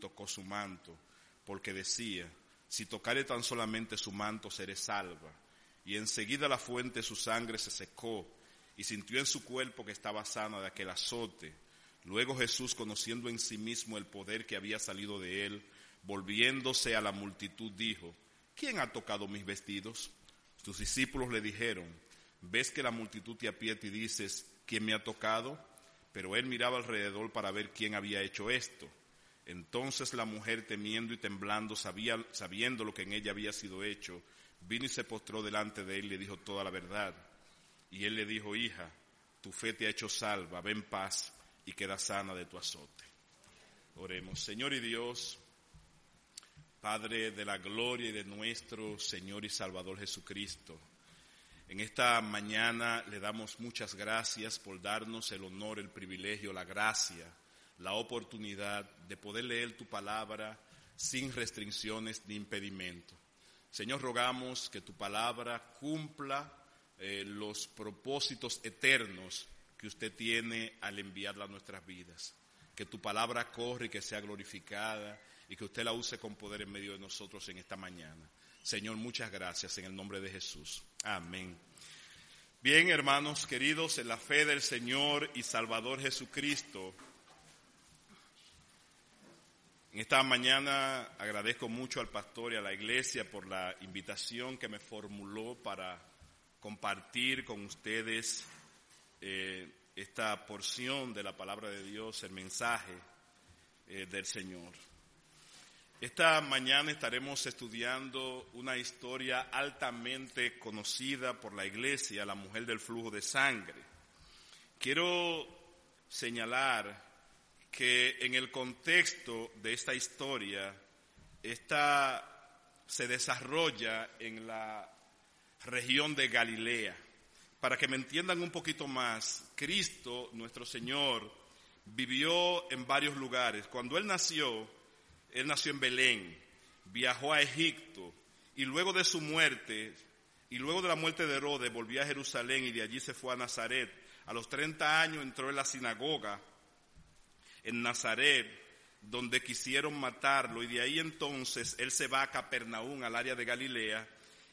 tocó su manto, porque decía, si tocare tan solamente su manto seré salva. Y enseguida la fuente de su sangre se secó y sintió en su cuerpo que estaba sana de aquel azote. Luego Jesús, conociendo en sí mismo el poder que había salido de él, volviéndose a la multitud, dijo, ¿quién ha tocado mis vestidos? Sus discípulos le dijeron, ves que la multitud te aprieta y dices, ¿quién me ha tocado? Pero él miraba alrededor para ver quién había hecho esto. Entonces la mujer, temiendo y temblando, sabía, sabiendo lo que en ella había sido hecho, vino y se postró delante de él y le dijo toda la verdad. Y él le dijo, hija, tu fe te ha hecho salva, ven paz y queda sana de tu azote. Oremos, Señor y Dios, Padre de la gloria y de nuestro Señor y Salvador Jesucristo. En esta mañana le damos muchas gracias por darnos el honor, el privilegio, la gracia la oportunidad de poder leer tu palabra sin restricciones ni impedimento. Señor, rogamos que tu palabra cumpla eh, los propósitos eternos que usted tiene al enviarla a nuestras vidas. Que tu palabra corre y que sea glorificada y que usted la use con poder en medio de nosotros en esta mañana. Señor, muchas gracias en el nombre de Jesús. Amén. Bien, hermanos queridos, en la fe del Señor y Salvador Jesucristo, en esta mañana agradezco mucho al pastor y a la iglesia por la invitación que me formuló para compartir con ustedes eh, esta porción de la palabra de Dios, el mensaje eh, del Señor. Esta mañana estaremos estudiando una historia altamente conocida por la iglesia, la mujer del flujo de sangre. Quiero señalar que en el contexto de esta historia, esta se desarrolla en la región de Galilea. Para que me entiendan un poquito más, Cristo, nuestro Señor, vivió en varios lugares. Cuando Él nació, Él nació en Belén, viajó a Egipto y luego de su muerte, y luego de la muerte de Herodes, volvió a Jerusalén y de allí se fue a Nazaret. A los 30 años entró en la sinagoga en Nazaret, donde quisieron matarlo, y de ahí entonces él se va a Capernaum, al área de Galilea,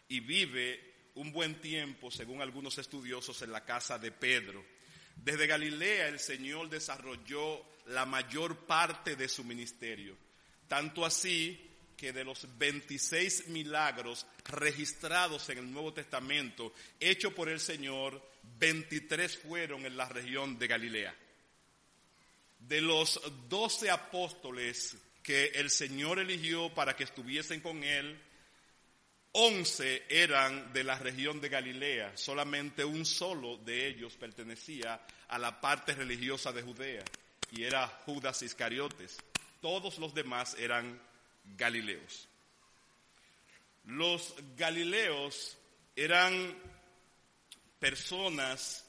y vive un buen tiempo, según algunos estudiosos, en la casa de Pedro. Desde Galilea el Señor desarrolló la mayor parte de su ministerio, tanto así que de los 26 milagros registrados en el Nuevo Testamento, hechos por el Señor, 23 fueron en la región de Galilea de los doce apóstoles que el Señor eligió para que estuviesen con él, once eran de la región de Galilea, solamente un solo de ellos pertenecía a la parte religiosa de Judea, y era Judas Iscariotes. Todos los demás eran galileos. Los galileos eran personas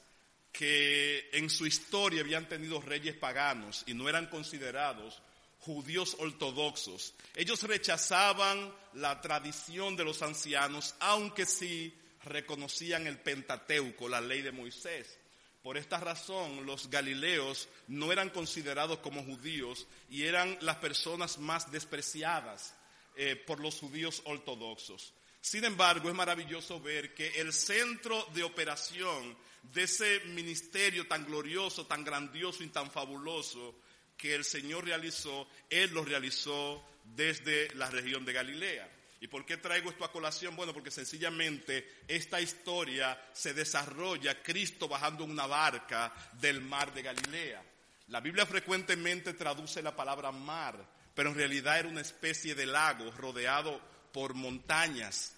que en su historia habían tenido reyes paganos y no eran considerados judíos ortodoxos. Ellos rechazaban la tradición de los ancianos, aunque sí reconocían el Pentateuco, la ley de Moisés. Por esta razón, los galileos no eran considerados como judíos y eran las personas más despreciadas eh, por los judíos ortodoxos. Sin embargo, es maravilloso ver que el centro de operación de ese ministerio tan glorioso, tan grandioso y tan fabuloso que el Señor realizó, Él lo realizó desde la región de Galilea. ¿Y por qué traigo esto a colación? Bueno, porque sencillamente esta historia se desarrolla Cristo bajando una barca del mar de Galilea. La Biblia frecuentemente traduce la palabra mar, pero en realidad era una especie de lago rodeado por montañas.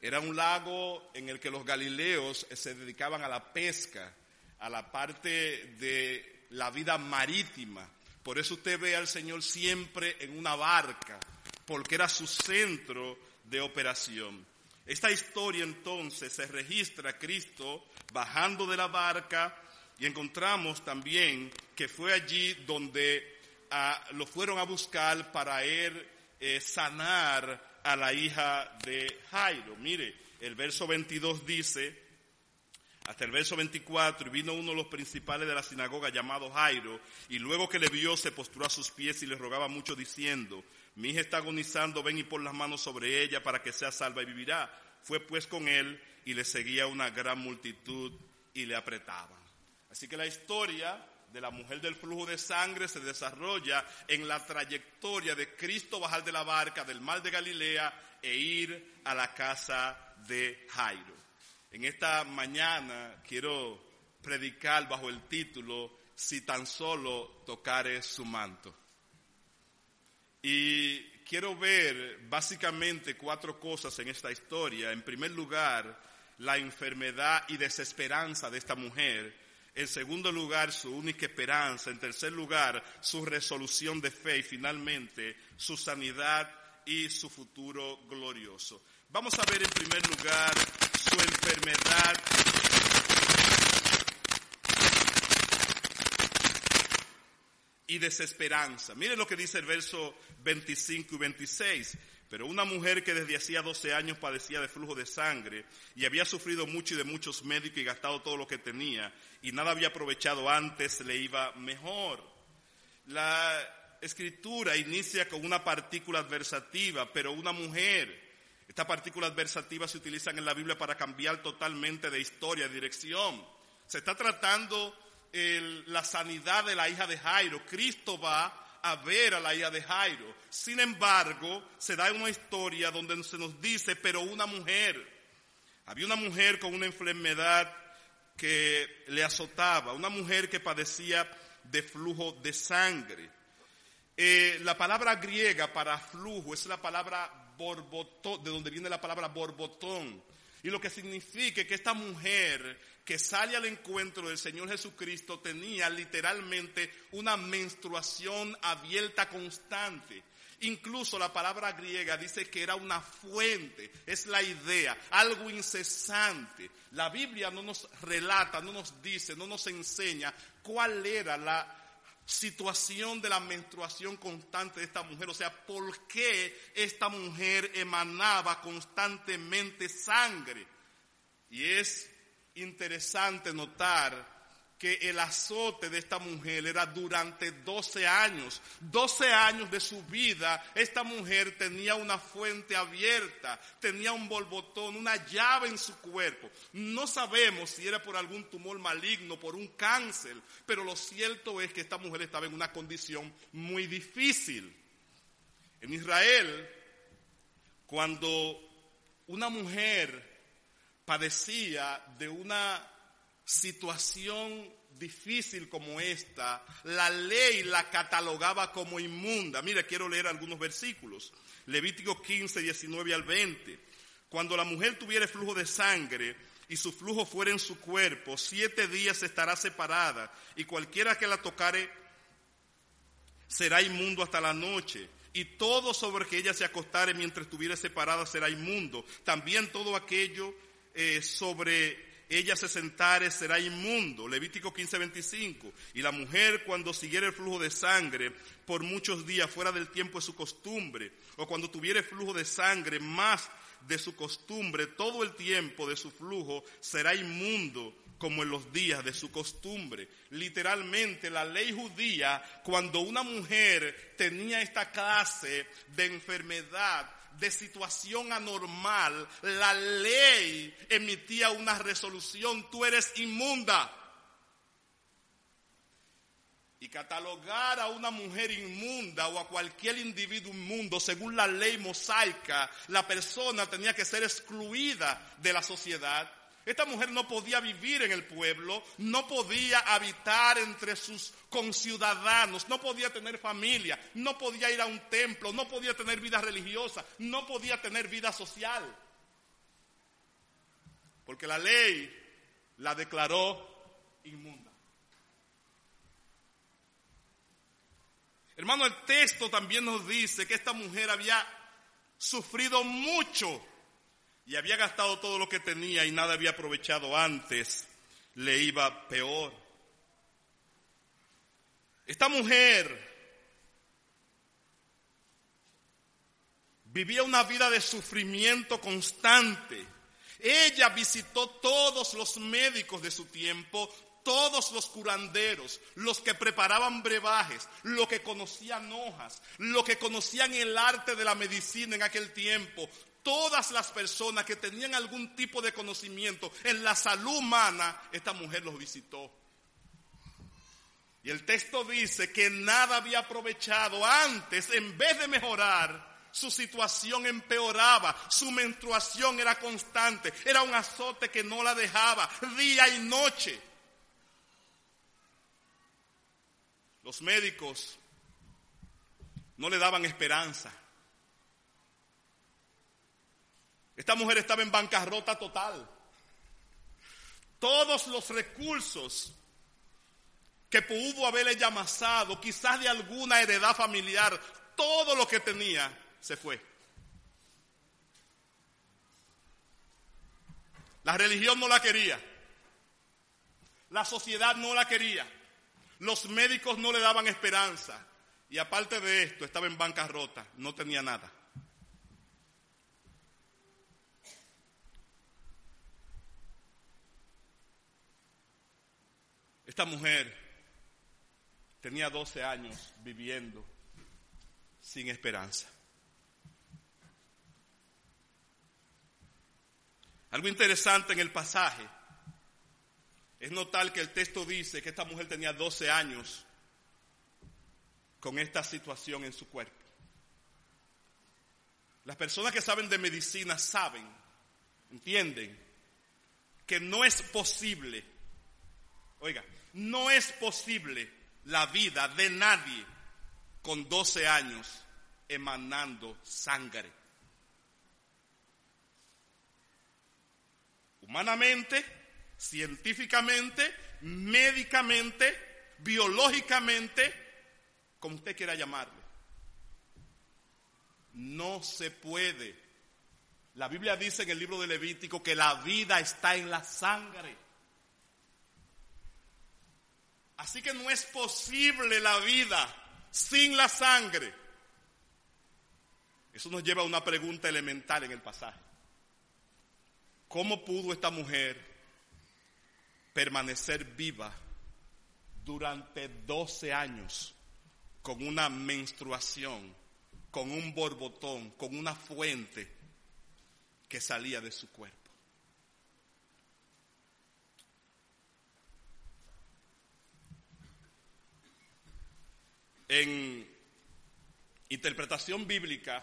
Era un lago en el que los galileos se dedicaban a la pesca, a la parte de la vida marítima. Por eso usted ve al Señor siempre en una barca, porque era su centro de operación. Esta historia entonces se registra Cristo bajando de la barca y encontramos también que fue allí donde ah, lo fueron a buscar para ir eh, sanar a la hija de Jairo. Mire, el verso 22 dice, hasta el verso 24, y vino uno de los principales de la sinagoga llamado Jairo, y luego que le vio se postró a sus pies y le rogaba mucho diciendo, mi hija está agonizando, ven y pon las manos sobre ella para que sea salva y vivirá. Fue pues con él y le seguía una gran multitud y le apretaban. Así que la historia de la mujer del flujo de sangre se desarrolla en la trayectoria de Cristo bajar de la barca del mar de Galilea e ir a la casa de Jairo. En esta mañana quiero predicar bajo el título Si tan solo tocare su manto. Y quiero ver básicamente cuatro cosas en esta historia. En primer lugar, la enfermedad y desesperanza de esta mujer. En segundo lugar, su única esperanza. En tercer lugar, su resolución de fe. Y finalmente, su sanidad y su futuro glorioso. Vamos a ver en primer lugar su enfermedad y desesperanza. Miren lo que dice el verso 25 y 26. Pero una mujer que desde hacía 12 años padecía de flujo de sangre y había sufrido mucho y de muchos médicos y gastado todo lo que tenía y nada había aprovechado antes, le iba mejor. La escritura inicia con una partícula adversativa, pero una mujer. Estas partículas adversativas se utilizan en la Biblia para cambiar totalmente de historia, de dirección. Se está tratando la sanidad de la hija de Jairo. Cristo va a ver a la hija de Jairo. Sin embargo, se da una historia donde se nos dice, pero una mujer, había una mujer con una enfermedad que le azotaba, una mujer que padecía de flujo de sangre. Eh, la palabra griega para flujo es la palabra borbotón, de donde viene la palabra borbotón. Y lo que significa que esta mujer que sale al encuentro del Señor Jesucristo tenía literalmente una menstruación abierta constante. Incluso la palabra griega dice que era una fuente, es la idea, algo incesante. La Biblia no nos relata, no nos dice, no nos enseña cuál era la situación de la menstruación constante de esta mujer, o sea, por qué esta mujer emanaba constantemente sangre. Y es interesante notar que el azote de esta mujer era durante 12 años. 12 años de su vida, esta mujer tenía una fuente abierta, tenía un borbotón, una llave en su cuerpo. No sabemos si era por algún tumor maligno, por un cáncer, pero lo cierto es que esta mujer estaba en una condición muy difícil. En Israel, cuando una mujer padecía de una situación difícil como esta, la ley la catalogaba como inmunda. Mira, quiero leer algunos versículos. Levítico 15, 19 al 20. Cuando la mujer tuviere flujo de sangre y su flujo fuera en su cuerpo, siete días estará separada y cualquiera que la tocare será inmundo hasta la noche. Y todo sobre que ella se acostare mientras estuviera separada será inmundo. También todo aquello eh, sobre ella se sentare será inmundo. Levítico 15, 25. Y la mujer cuando siguiere el flujo de sangre por muchos días fuera del tiempo de su costumbre, o cuando tuviere flujo de sangre más de su costumbre, todo el tiempo de su flujo será inmundo como en los días de su costumbre. Literalmente la ley judía, cuando una mujer tenía esta clase de enfermedad, de situación anormal, la ley emitía una resolución, tú eres inmunda. Y catalogar a una mujer inmunda o a cualquier individuo inmundo, según la ley mosaica, la persona tenía que ser excluida de la sociedad. Esta mujer no podía vivir en el pueblo, no podía habitar entre sus conciudadanos, no podía tener familia, no podía ir a un templo, no podía tener vida religiosa, no podía tener vida social. Porque la ley la declaró inmunda. Hermano, el texto también nos dice que esta mujer había sufrido mucho y había gastado todo lo que tenía y nada había aprovechado antes, le iba peor. Esta mujer vivía una vida de sufrimiento constante Ella visitó todos los médicos de su tiempo, todos los curanderos, los que preparaban brebajes, los que conocían hojas, los que conocían el arte de la medicina en aquel tiempo, todas las personas que tenían algún tipo de conocimiento en la salud humana, esta mujer los visitó. Y el texto dice que nada había aprovechado antes, en vez de mejorar, su situación empeoraba, su menstruación era constante, era un azote que no la dejaba día y noche. Los médicos no le daban esperanza. Esta mujer estaba en bancarrota total. Todos los recursos que pudo haberle llamasado, quizás de alguna heredad familiar, todo lo que tenía se fue. La religión no la quería. La sociedad no la quería. Los médicos no le daban esperanza. Y aparte de esto, estaba en bancarrota, no tenía nada. Esta mujer tenía 12 años viviendo sin esperanza. Algo interesante en el pasaje es notar que el texto dice que esta mujer tenía 12 años con esta situación en su cuerpo. Las personas que saben de medicina saben, entienden, que no es posible, oiga, no es posible la vida de nadie con 12 años emanando sangre. Humanamente, científicamente, médicamente, biológicamente, como usted quiera llamarlo. No se puede. La Biblia dice en el libro de Levítico que la vida está en la sangre. Así que no es posible la vida sin la sangre. Eso nos lleva a una pregunta elemental en el pasaje. ¿Cómo pudo esta mujer permanecer viva durante 12 años con una menstruación, con un borbotón, con una fuente que salía de su cuerpo? En interpretación bíblica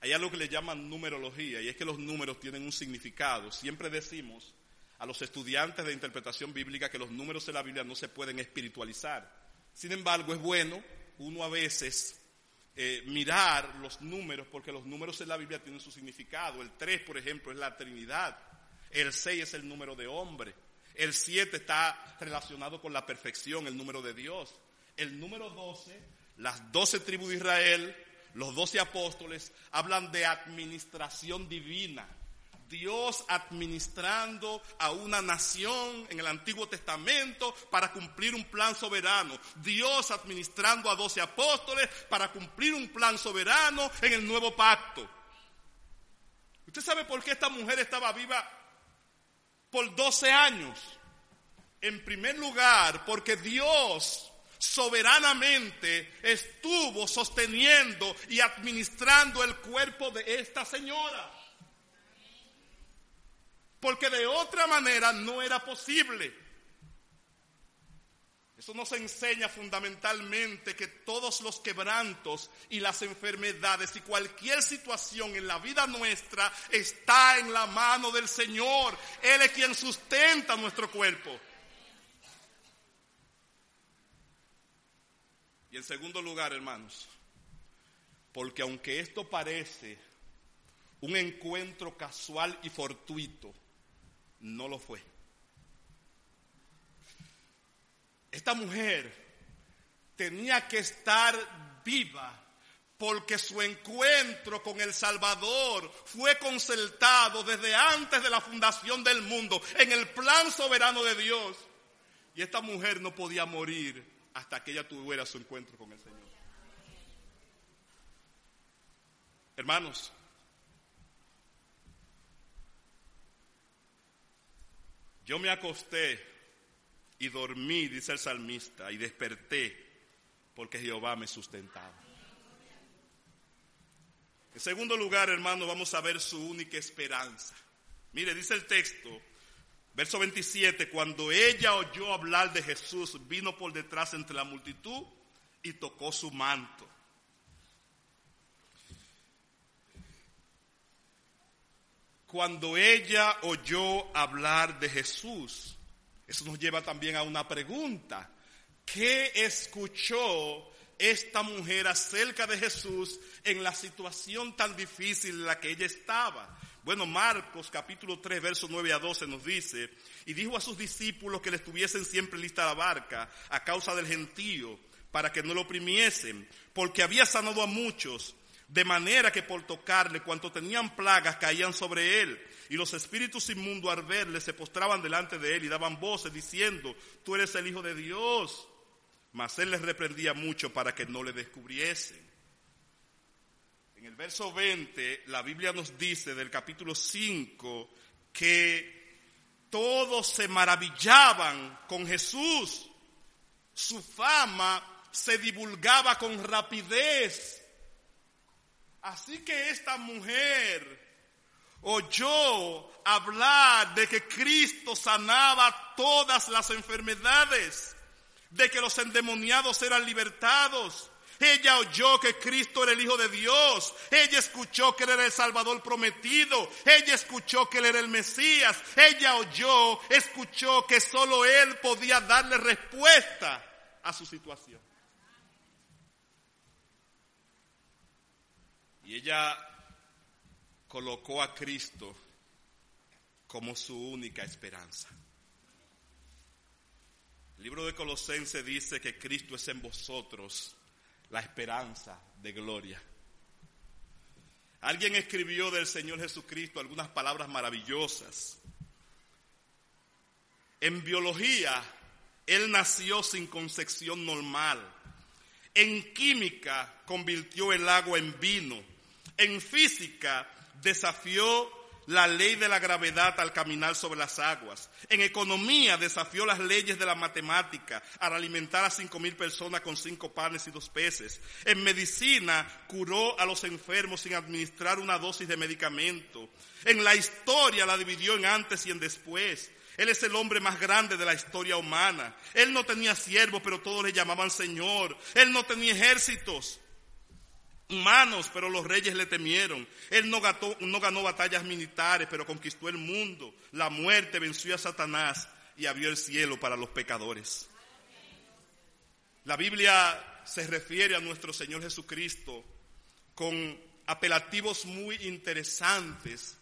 hay algo que le llaman numerología y es que los números tienen un significado. Siempre decimos a los estudiantes de interpretación bíblica que los números de la Biblia no se pueden espiritualizar. Sin embargo, es bueno uno a veces eh, mirar los números porque los números en la Biblia tienen su significado. El 3, por ejemplo, es la Trinidad. El 6 es el número de hombre. El 7 está relacionado con la perfección, el número de Dios el número 12, las 12 tribus de Israel, los 12 apóstoles, hablan de administración divina. Dios administrando a una nación en el Antiguo Testamento para cumplir un plan soberano. Dios administrando a 12 apóstoles para cumplir un plan soberano en el nuevo pacto. ¿Usted sabe por qué esta mujer estaba viva por 12 años? En primer lugar, porque Dios soberanamente estuvo sosteniendo y administrando el cuerpo de esta señora. Porque de otra manera no era posible. Eso nos enseña fundamentalmente que todos los quebrantos y las enfermedades y cualquier situación en la vida nuestra está en la mano del Señor. Él es quien sustenta nuestro cuerpo. Y en segundo lugar, hermanos, porque aunque esto parece un encuentro casual y fortuito, no lo fue. Esta mujer tenía que estar viva porque su encuentro con el Salvador fue concertado desde antes de la fundación del mundo, en el plan soberano de Dios. Y esta mujer no podía morir hasta que ella tuviera su encuentro con el Señor. Hermanos, Yo me acosté y dormí, dice el salmista, y desperté porque Jehová me sustentaba. En segundo lugar, hermano, vamos a ver su única esperanza. Mire, dice el texto, verso 27, cuando ella oyó hablar de Jesús, vino por detrás entre la multitud y tocó su manto. Cuando ella oyó hablar de Jesús, eso nos lleva también a una pregunta. ¿Qué escuchó esta mujer acerca de Jesús en la situación tan difícil en la que ella estaba? Bueno, Marcos capítulo 3, versos 9 a 12 nos dice, y dijo a sus discípulos que le estuviesen siempre lista la barca a causa del gentío, para que no lo oprimiesen, porque había sanado a muchos, de manera que por tocarle, cuanto tenían plagas, caían sobre él. Y los espíritus inmundos al verle se postraban delante de él y daban voces diciendo, tú eres el Hijo de Dios. Mas él les reprendía mucho para que no le descubriesen. En el verso 20, la Biblia nos dice del capítulo 5 que todos se maravillaban con Jesús. Su fama se divulgaba con rapidez. Así que esta mujer oyó hablar de que Cristo sanaba todas las enfermedades, de que los endemoniados eran libertados. Ella oyó que Cristo era el Hijo de Dios. Ella escuchó que Él era el Salvador prometido. Ella escuchó que Él era el Mesías. Ella oyó, escuchó que solo Él podía darle respuesta a su situación. Y ella colocó a Cristo como su única esperanza. El libro de Colosenses dice que Cristo es en vosotros la esperanza de gloria. Alguien escribió del Señor Jesucristo algunas palabras maravillosas. En biología, Él nació sin concepción normal. En química, convirtió el agua en vino. En física, desafió la ley de la gravedad al caminar sobre las aguas. En economía desafió las leyes de la matemática al alimentar a cinco mil personas con cinco panes y dos peces. En medicina curó a los enfermos sin administrar una dosis de medicamento. En la historia la dividió en antes y en después. Él es el hombre más grande de la historia humana. Él no tenía siervos, pero todos le llamaban Señor. Él no tenía ejércitos humanos, pero los reyes le temieron. Él no, no ganó batallas militares, pero conquistó el mundo. La muerte venció a Satanás y abrió el cielo para los pecadores. La Biblia se refiere a nuestro Señor Jesucristo con apelativos muy interesantes,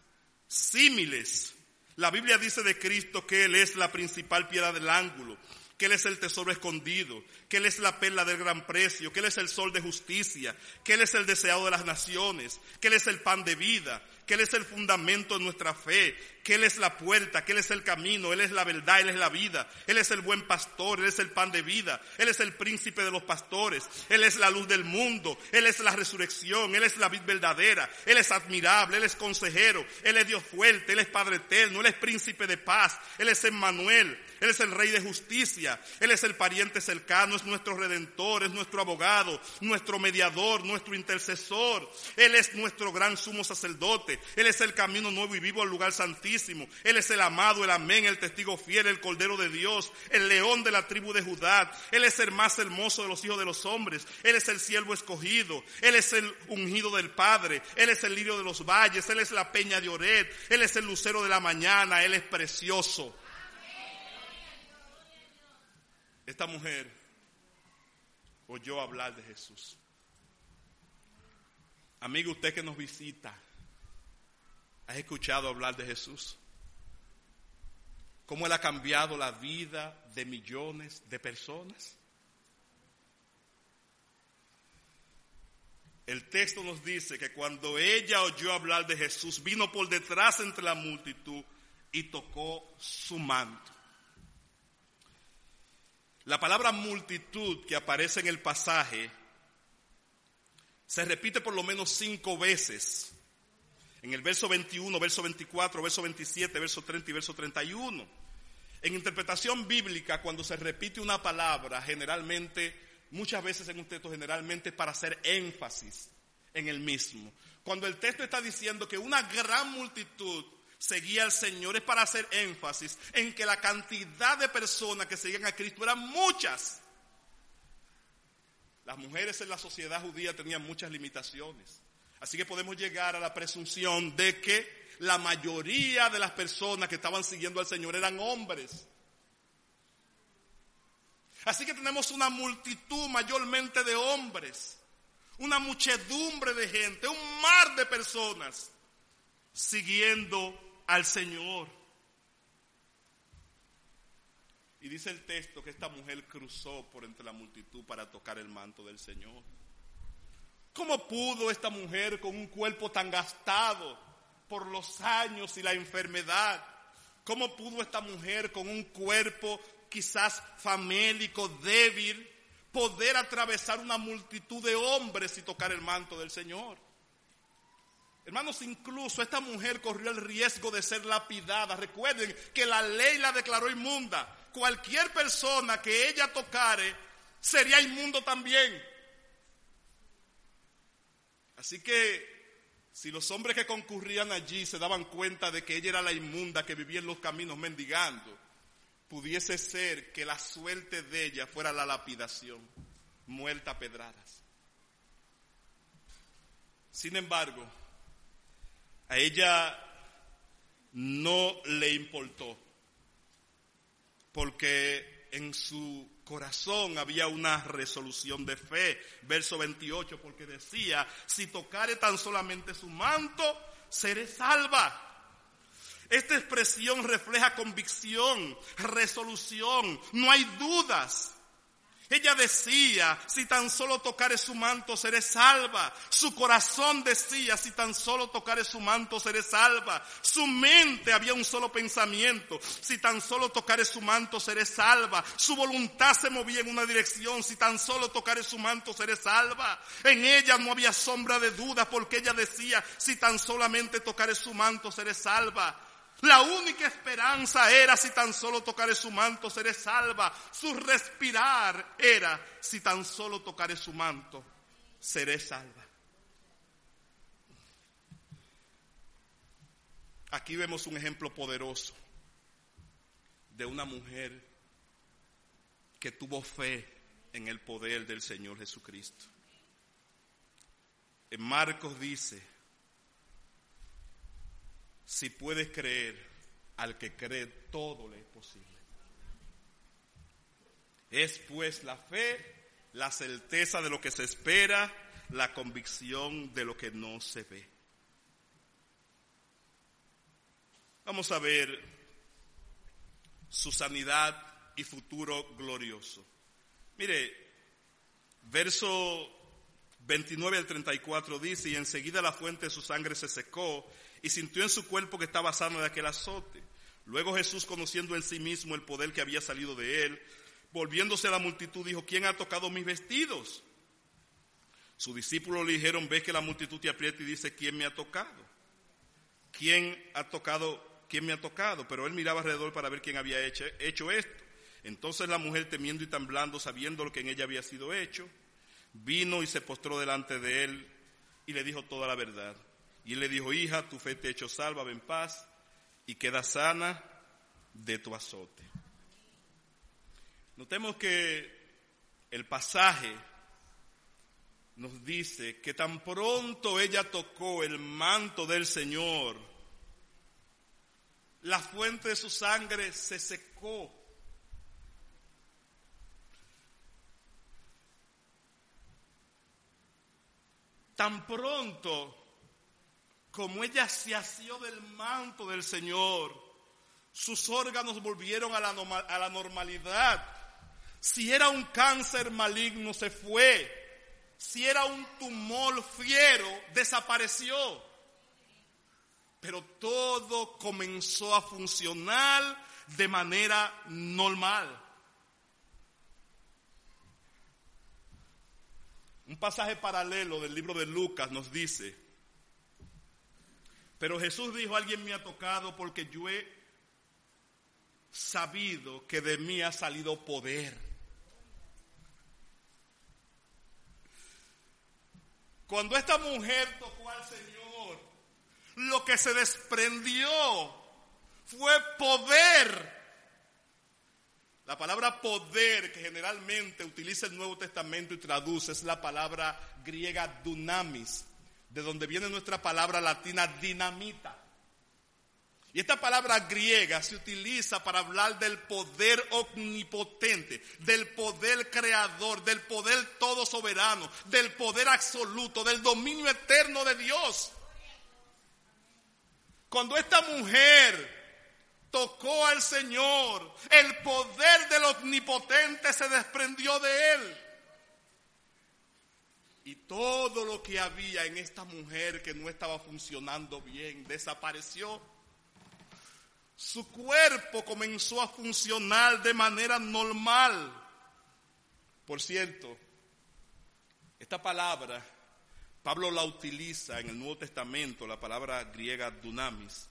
símiles. La Biblia dice de Cristo que Él es la principal piedra del ángulo, que Él es el tesoro escondido, que Él es la perla del gran precio, que Él es el sol de justicia, que Él es el deseado de las naciones, que Él es el pan de vida, que Él es el fundamento de nuestra fe, que Él es la puerta, que Él es el camino, Él es la verdad, Él es la vida, Él es el buen pastor, Él es el pan de vida, Él es el príncipe de los pastores, Él es la luz del mundo, Él es la resurrección, Él es la vida verdadera, Él es admirable, Él es consejero, Él es Dios fuerte, Él es Padre eterno, Él es príncipe de paz, Él es Emmanuel, Él es el Rey de justicia, Él es el pariente cercano, es nuestro redentor, es nuestro abogado, nuestro mediador, nuestro intercesor, Él es nuestro gran sumo sacerdote, Él es el camino nuevo y vivo al lugar santísimo, Él es el amado, el amén, el testigo fiel, el cordero de Dios, el león de la tribu de Judá, Él es el más hermoso de los hijos de los hombres, Él es el siervo escogido, Él es el ungido del Padre, Él es el lirio de los valles, Él es la peña de Ored, Él es el lucero de la mañana, Él es precioso. Esta mujer oyó hablar de Jesús. Amigo, usted que nos visita, ¿has escuchado hablar de Jesús? ¿Cómo Él ha cambiado la vida de millones de personas? El texto nos dice que cuando ella oyó hablar de Jesús, vino por detrás entre la multitud y tocó su manto. La palabra multitud que aparece en el pasaje se repite por lo menos cinco veces. En el verso 21, verso 24, verso 27, verso 30 y verso 31. En interpretación bíblica, cuando se repite una palabra, generalmente, muchas veces en un texto, generalmente para hacer énfasis en el mismo. Cuando el texto está diciendo que una gran multitud seguía al Señor, es para hacer énfasis en que la cantidad de personas que seguían a Cristo eran muchas. Las mujeres en la sociedad judía tenían muchas limitaciones. Así que podemos llegar a la presunción de que la mayoría de las personas que estaban siguiendo al Señor eran hombres. Así que tenemos una multitud mayormente de hombres, una muchedumbre de gente, un mar de personas siguiendo al Señor. Y dice el texto que esta mujer cruzó por entre la multitud para tocar el manto del Señor. ¿Cómo pudo esta mujer con un cuerpo tan gastado por los años y la enfermedad? ¿Cómo pudo esta mujer con un cuerpo quizás famélico, débil, poder atravesar una multitud de hombres y tocar el manto del Señor? Hermanos, incluso esta mujer corrió el riesgo de ser lapidada. Recuerden que la ley la declaró inmunda cualquier persona que ella tocare sería inmundo también. Así que si los hombres que concurrían allí se daban cuenta de que ella era la inmunda que vivía en los caminos mendigando, pudiese ser que la suerte de ella fuera la lapidación, muerta a pedradas. Sin embargo, a ella no le importó porque en su corazón había una resolución de fe. Verso 28, porque decía, si tocare tan solamente su manto, seré salva. Esta expresión refleja convicción, resolución, no hay dudas. Ella decía, si tan solo tocare su manto seré salva. Su corazón decía, si tan solo tocare su manto seré salva. Su mente había un solo pensamiento, si tan solo tocare su manto seré salva. Su voluntad se movía en una dirección, si tan solo tocare su manto seré salva. En ella no había sombra de duda porque ella decía, si tan solamente tocare su manto seré salva. La única esperanza era si tan solo tocaré su manto seré salva. Su respirar era si tan solo tocaré su manto seré salva. Aquí vemos un ejemplo poderoso de una mujer que tuvo fe en el poder del Señor Jesucristo. En Marcos dice, si puedes creer, al que cree todo le es posible. Es pues la fe, la certeza de lo que se espera, la convicción de lo que no se ve. Vamos a ver su sanidad y futuro glorioso. Mire, verso 29 al 34 dice, y enseguida la fuente de su sangre se secó y sintió en su cuerpo que estaba sano de aquel azote. Luego Jesús, conociendo en sí mismo el poder que había salido de él, volviéndose a la multitud, dijo, ¿quién ha tocado mis vestidos? Sus discípulos le dijeron, ves que la multitud te aprieta y dice, ¿quién me ha tocado? ¿Quién ha tocado? ¿Quién me ha tocado? Pero él miraba alrededor para ver quién había hecho, hecho esto. Entonces la mujer, temiendo y temblando, sabiendo lo que en ella había sido hecho, vino y se postró delante de él y le dijo toda la verdad. Y él le dijo, hija, tu fe te ha hecho salva, ven paz y queda sana de tu azote. Notemos que el pasaje nos dice que tan pronto ella tocó el manto del Señor, la fuente de su sangre se secó. Tan pronto como ella se asió del manto del Señor, sus órganos volvieron a la, a la normalidad. Si era un cáncer maligno, se fue. Si era un tumor fiero, desapareció. Pero todo comenzó a funcionar de manera normal. Un pasaje paralelo del libro de Lucas nos dice, pero Jesús dijo, alguien me ha tocado porque yo he sabido que de mí ha salido poder. Cuando esta mujer tocó al Señor, lo que se desprendió fue poder. La palabra poder que generalmente utiliza el Nuevo Testamento y traduce es la palabra griega dunamis, de donde viene nuestra palabra latina dinamita. Y esta palabra griega se utiliza para hablar del poder omnipotente, del poder creador, del poder todo soberano, del poder absoluto, del dominio eterno de Dios. Cuando esta mujer tocó al Señor, el poder del omnipotente se desprendió de él. Y todo lo que había en esta mujer que no estaba funcionando bien desapareció su cuerpo comenzó a funcionar de manera normal. Por cierto, esta palabra Pablo la utiliza en el Nuevo Testamento, la palabra griega dunamis,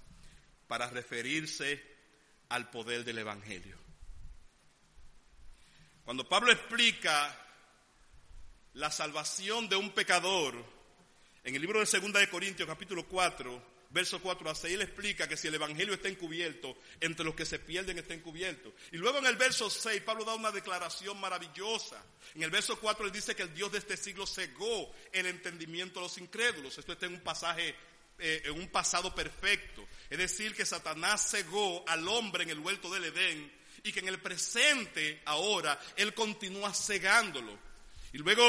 para referirse al poder del Evangelio. Cuando Pablo explica la salvación de un pecador, en el libro de Segunda de Corintios capítulo 4, verso 4 a 6, él explica que si el Evangelio está encubierto, entre los que se pierden está encubierto. Y luego en el verso 6, Pablo da una declaración maravillosa. En el verso 4 él dice que el Dios de este siglo cegó el entendimiento de los incrédulos. Esto está en un pasaje, eh, en un pasado perfecto. Es decir, que Satanás cegó al hombre en el huerto del Edén y que en el presente, ahora, él continúa cegándolo. Y luego,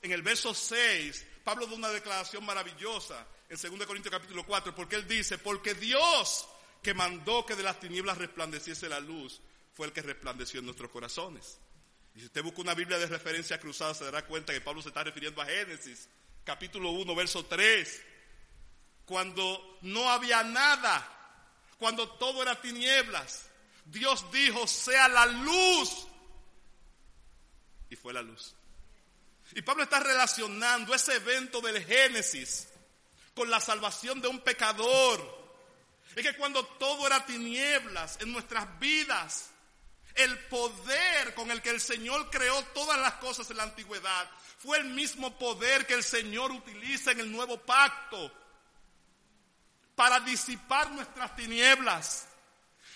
en el verso 6, Pablo da una declaración maravillosa en 2 Corintios capítulo 4, porque él dice, porque Dios que mandó que de las tinieblas resplandeciese la luz, fue el que resplandeció en nuestros corazones. Y si usted busca una Biblia de referencia cruzada, se dará cuenta que Pablo se está refiriendo a Génesis, capítulo 1, verso 3, cuando no había nada, cuando todo era tinieblas. Dios dijo, sea la luz. Y fue la luz. Y Pablo está relacionando ese evento del Génesis con la salvación de un pecador. Es que cuando todo era tinieblas en nuestras vidas, el poder con el que el Señor creó todas las cosas en la antigüedad fue el mismo poder que el Señor utiliza en el nuevo pacto para disipar nuestras tinieblas.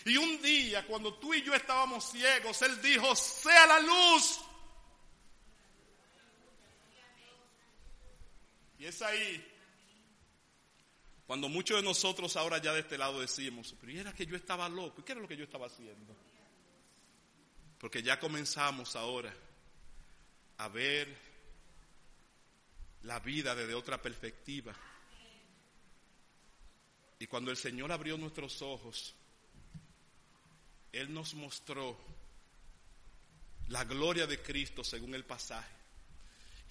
Y un día, cuando tú y yo estábamos ciegos, Él dijo, sea la luz. Y es ahí cuando muchos de nosotros ahora ya de este lado decimos, pero era que yo estaba loco, ¿y qué era lo que yo estaba haciendo? Porque ya comenzamos ahora a ver la vida desde otra perspectiva. Y cuando el Señor abrió nuestros ojos, Él nos mostró la gloria de Cristo según el pasaje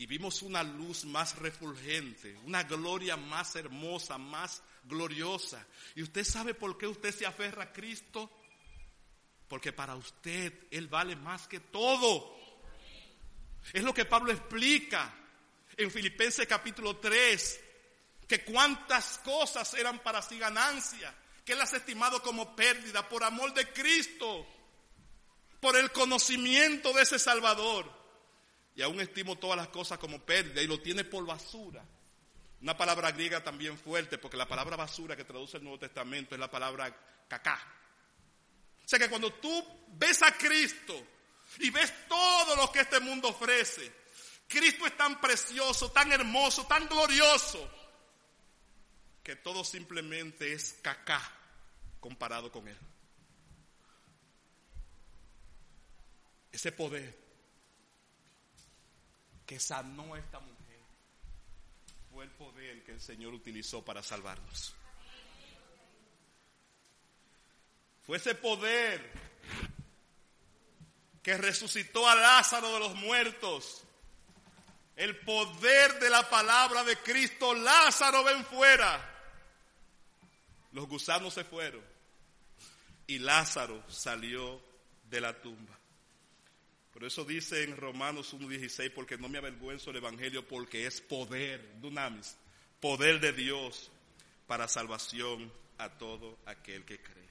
y vimos una luz más refulgente, una gloria más hermosa, más gloriosa. ¿Y usted sabe por qué usted se aferra a Cristo? Porque para usted Él vale más que todo. Es lo que Pablo explica en Filipenses capítulo 3, que cuántas cosas eran para sí ganancia, que Él las ha estimado como pérdida por amor de Cristo, por el conocimiento de ese Salvador y aún estimo todas las cosas como pérdida y lo tiene por basura. Una palabra griega también fuerte, porque la palabra basura que traduce el Nuevo Testamento es la palabra cacá. O sea que cuando tú ves a Cristo y ves todo lo que este mundo ofrece, Cristo es tan precioso, tan hermoso, tan glorioso, que todo simplemente es cacá comparado con Él. Ese poder que sanó a esta mujer fue el poder que el Señor utilizó para salvarnos. Fue ese poder que resucitó a Lázaro de los muertos. El poder de la palabra de Cristo. Lázaro ven fuera. Los gusanos se fueron. Y Lázaro salió de la tumba. Por eso dice en Romanos 1.16, porque no me avergüenzo el Evangelio, porque es poder, dunamis, poder de Dios para salvación a todo aquel que cree.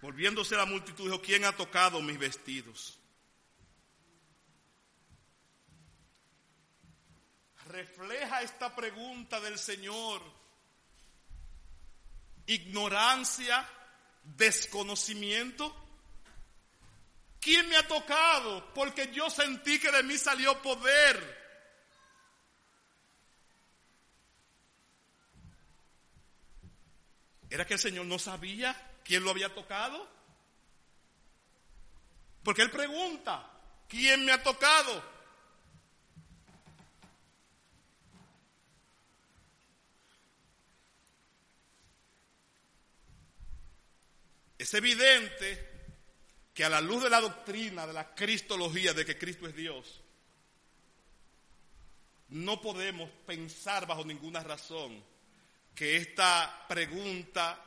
Volviéndose a la multitud, dijo, ¿quién ha tocado mis vestidos? Refleja esta pregunta del Señor. Ignorancia, desconocimiento. ¿Quién me ha tocado? Porque yo sentí que de mí salió poder. ¿Era que el Señor no sabía quién lo había tocado? Porque Él pregunta, ¿quién me ha tocado? Es evidente que a la luz de la doctrina, de la cristología, de que Cristo es Dios, no podemos pensar bajo ninguna razón que esta pregunta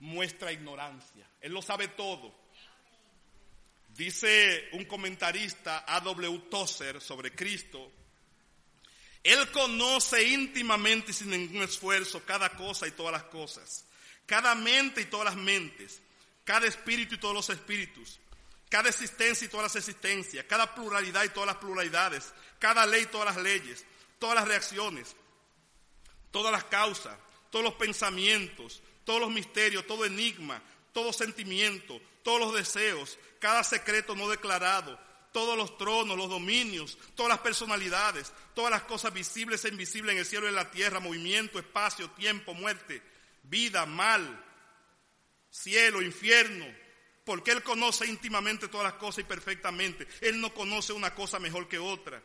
muestra ignorancia. Él lo sabe todo. Dice un comentarista, A.W. Tozer, sobre Cristo, Él conoce íntimamente y sin ningún esfuerzo cada cosa y todas las cosas, cada mente y todas las mentes, cada espíritu y todos los espíritus, cada existencia y todas las existencias, cada pluralidad y todas las pluralidades, cada ley y todas las leyes, todas las reacciones, todas las causas, todos los pensamientos, todos los misterios, todo enigma, todo sentimiento, todos los deseos, cada secreto no declarado, todos los tronos, los dominios, todas las personalidades, todas las cosas visibles e invisibles en el cielo y en la tierra, movimiento, espacio, tiempo, muerte, vida, mal, cielo, infierno, porque Él conoce íntimamente todas las cosas y perfectamente. Él no conoce una cosa mejor que otra,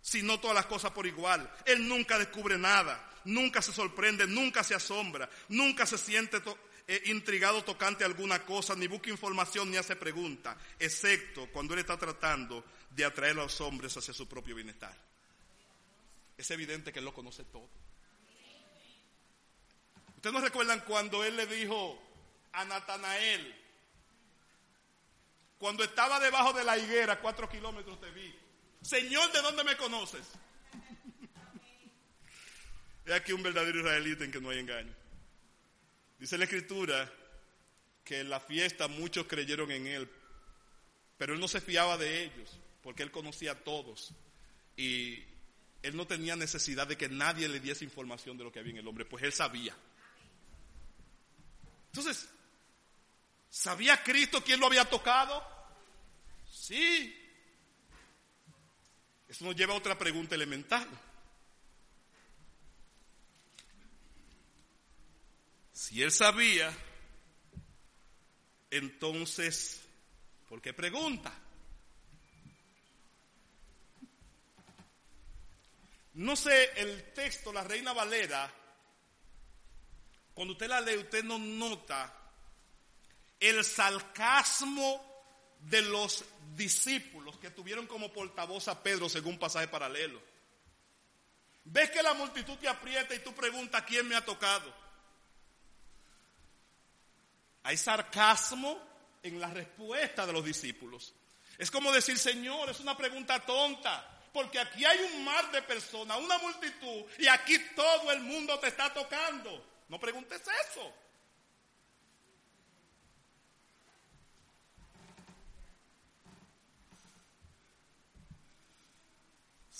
sino todas las cosas por igual. Él nunca descubre nada nunca se sorprende, nunca se asombra, nunca se siente eh, intrigado tocante alguna cosa, ni busca información ni hace pregunta, excepto cuando él está tratando de atraer a los hombres hacia su propio bienestar. Es evidente que él lo conoce todo. ¿Ustedes no recuerdan cuando él le dijo a Natanael, cuando estaba debajo de la higuera, cuatro kilómetros te vi, Señor, ¿de dónde me conoces? Es aquí un verdadero israelita en que no hay engaño. Dice la escritura que en la fiesta muchos creyeron en él, pero él no se fiaba de ellos, porque él conocía a todos. Y él no tenía necesidad de que nadie le diese información de lo que había en el hombre, pues él sabía. Entonces, ¿sabía Cristo quién lo había tocado? Sí. Eso nos lleva a otra pregunta elemental. Si él sabía, entonces, ¿por qué pregunta? No sé, el texto, la Reina Valera, cuando usted la lee, usted no nota el sarcasmo de los discípulos que tuvieron como portavoz a Pedro según pasaje paralelo. Ves que la multitud te aprieta y tú preguntas quién me ha tocado. Hay sarcasmo en la respuesta de los discípulos. Es como decir, Señor, es una pregunta tonta, porque aquí hay un mar de personas, una multitud, y aquí todo el mundo te está tocando. No preguntes eso.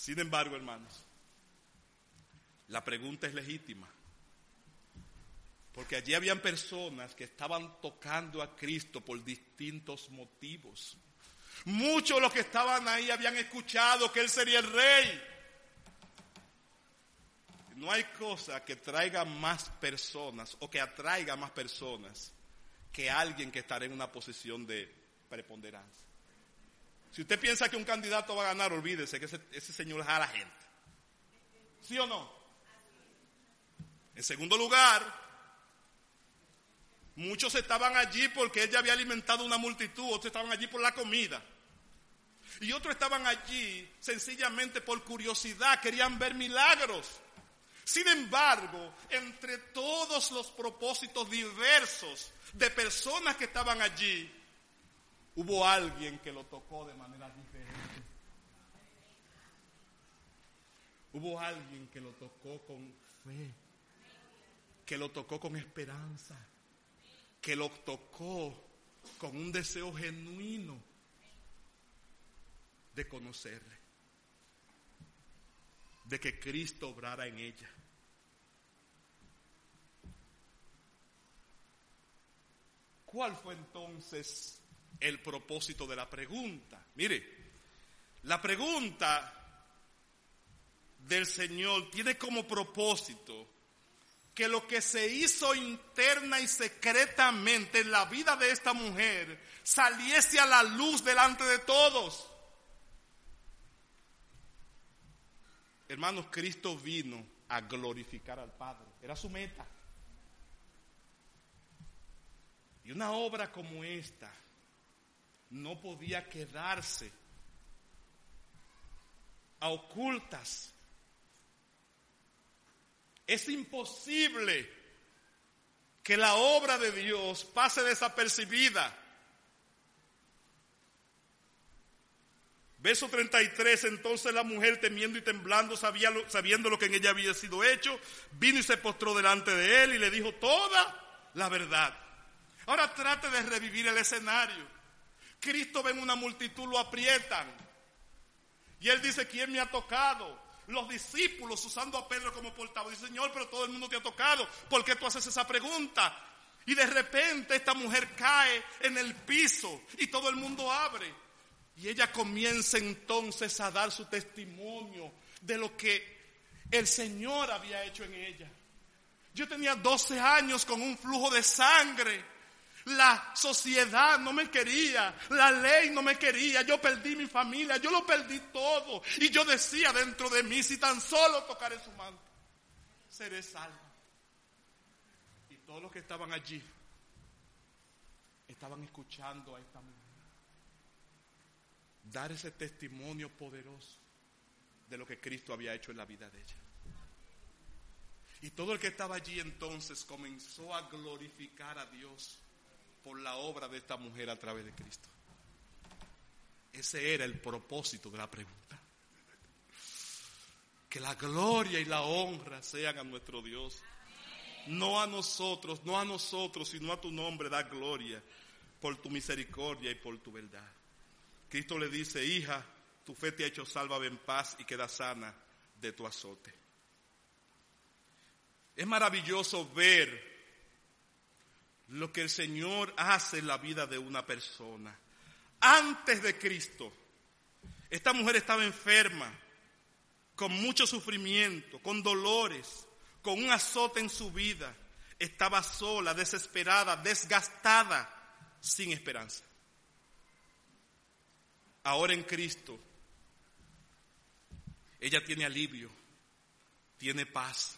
Sin embargo, hermanos, la pregunta es legítima. Porque allí habían personas que estaban tocando a Cristo por distintos motivos. Muchos de los que estaban ahí habían escuchado que Él sería el rey. No hay cosa que traiga más personas o que atraiga más personas que alguien que estará en una posición de preponderancia. Si usted piensa que un candidato va a ganar, olvídese que ese, ese señor la gente. ¿Sí o no? En segundo lugar, Muchos estaban allí porque ella había alimentado una multitud, otros estaban allí por la comida. Y otros estaban allí sencillamente por curiosidad, querían ver milagros. Sin embargo, entre todos los propósitos diversos de personas que estaban allí, hubo alguien que lo tocó de manera diferente. Hubo alguien que lo tocó con fe, que lo tocó con esperanza que lo tocó con un deseo genuino de conocerle, de que Cristo obrara en ella. ¿Cuál fue entonces el propósito de la pregunta? Mire, la pregunta del Señor tiene como propósito que lo que se hizo interna y secretamente en la vida de esta mujer saliese a la luz delante de todos. Hermanos, Cristo vino a glorificar al Padre. Era su meta. Y una obra como esta no podía quedarse a ocultas. Es imposible que la obra de Dios pase desapercibida. Verso 33, entonces la mujer temiendo y temblando, sabiendo lo que en ella había sido hecho, vino y se postró delante de él y le dijo toda la verdad. Ahora trate de revivir el escenario. Cristo ve en una multitud, lo aprietan. Y él dice, ¿quién me ha tocado? Los discípulos usando a Pedro como portavoz. Dice, Señor, pero todo el mundo te ha tocado. ¿Por qué tú haces esa pregunta? Y de repente esta mujer cae en el piso y todo el mundo abre. Y ella comienza entonces a dar su testimonio de lo que el Señor había hecho en ella. Yo tenía 12 años con un flujo de sangre. La sociedad no me quería, la ley no me quería, yo perdí mi familia, yo lo perdí todo. Y yo decía dentro de mí, si tan solo tocaré su manto, seré salvo. Y todos los que estaban allí estaban escuchando a esta mujer dar ese testimonio poderoso de lo que Cristo había hecho en la vida de ella. Y todo el que estaba allí entonces comenzó a glorificar a Dios por la obra de esta mujer a través de Cristo. Ese era el propósito de la pregunta. Que la gloria y la honra sean a nuestro Dios. No a nosotros, no a nosotros, sino a tu nombre da gloria por tu misericordia y por tu verdad. Cristo le dice, hija, tu fe te ha hecho salva, en paz y queda sana de tu azote. Es maravilloso ver lo que el Señor hace en la vida de una persona. Antes de Cristo, esta mujer estaba enferma, con mucho sufrimiento, con dolores, con un azote en su vida. Estaba sola, desesperada, desgastada, sin esperanza. Ahora en Cristo, ella tiene alivio, tiene paz,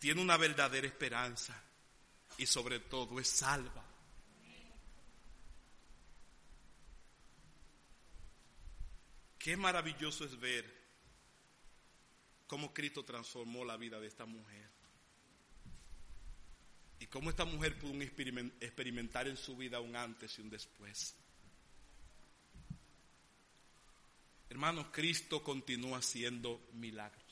tiene una verdadera esperanza y sobre todo es salva. Qué maravilloso es ver cómo Cristo transformó la vida de esta mujer. Y cómo esta mujer pudo experimentar en su vida un antes y un después. Hermanos, Cristo continúa haciendo milagros.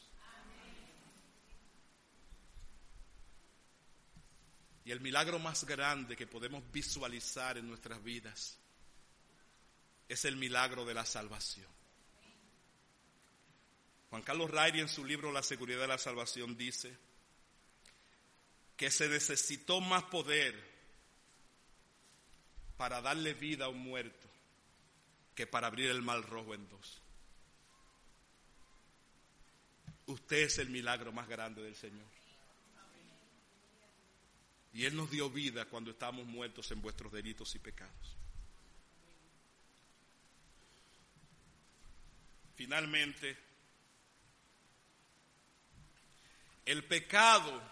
Y el milagro más grande que podemos visualizar en nuestras vidas es el milagro de la salvación. Juan Carlos Rairi en su libro La seguridad de la salvación dice que se necesitó más poder para darle vida a un muerto que para abrir el mal rojo en dos. Usted es el milagro más grande del Señor. Y Él nos dio vida cuando estábamos muertos en vuestros delitos y pecados. Finalmente, el pecado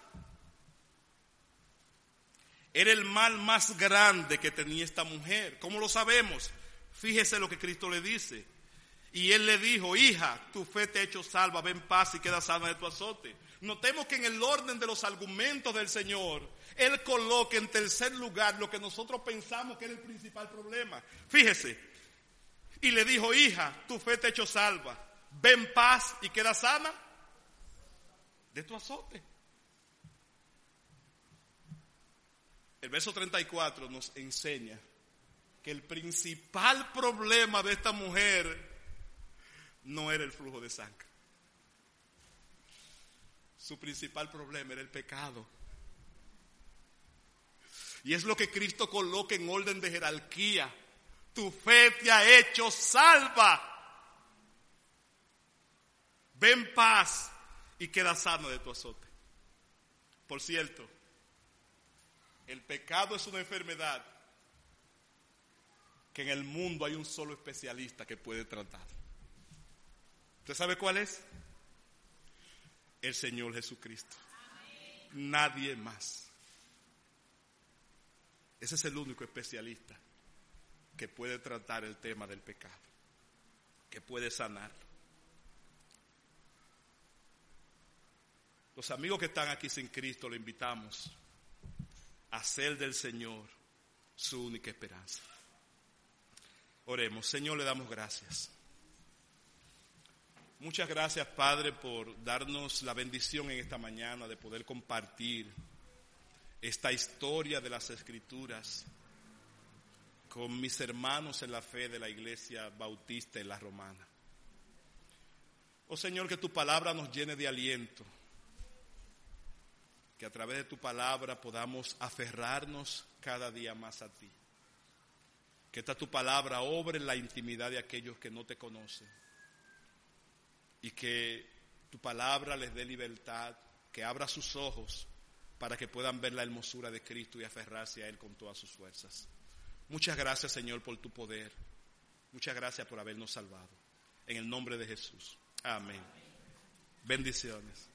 era el mal más grande que tenía esta mujer. ¿Cómo lo sabemos? Fíjese lo que Cristo le dice. Y él le dijo, hija, tu fe te ha hecho salva, ven paz y queda sana de tu azote. Notemos que en el orden de los argumentos del Señor, Él coloca en tercer lugar lo que nosotros pensamos que era el principal problema. Fíjese, y le dijo, hija, tu fe te ha hecho salva, ven paz y queda sana de tu azote. El verso 34 nos enseña que el principal problema de esta mujer no era el flujo de sangre. Su principal problema era el pecado. Y es lo que Cristo coloca en orden de jerarquía. Tu fe te ha hecho salva. Ven paz y queda sano de tu azote. Por cierto, el pecado es una enfermedad que en el mundo hay un solo especialista que puede tratar. ¿Usted sabe cuál es? El Señor Jesucristo. Nadie más. Ese es el único especialista que puede tratar el tema del pecado, que puede sanarlo. Los amigos que están aquí sin Cristo le invitamos a hacer del Señor su única esperanza. Oremos, Señor, le damos gracias. Muchas gracias, Padre, por darnos la bendición en esta mañana de poder compartir esta historia de las Escrituras con mis hermanos en la fe de la Iglesia Bautista y la Romana. Oh Señor, que tu palabra nos llene de aliento, que a través de tu palabra podamos aferrarnos cada día más a ti. Que esta tu palabra obre en la intimidad de aquellos que no te conocen. Y que tu palabra les dé libertad, que abra sus ojos para que puedan ver la hermosura de Cristo y aferrarse a Él con todas sus fuerzas. Muchas gracias Señor por tu poder. Muchas gracias por habernos salvado. En el nombre de Jesús. Amén. Bendiciones.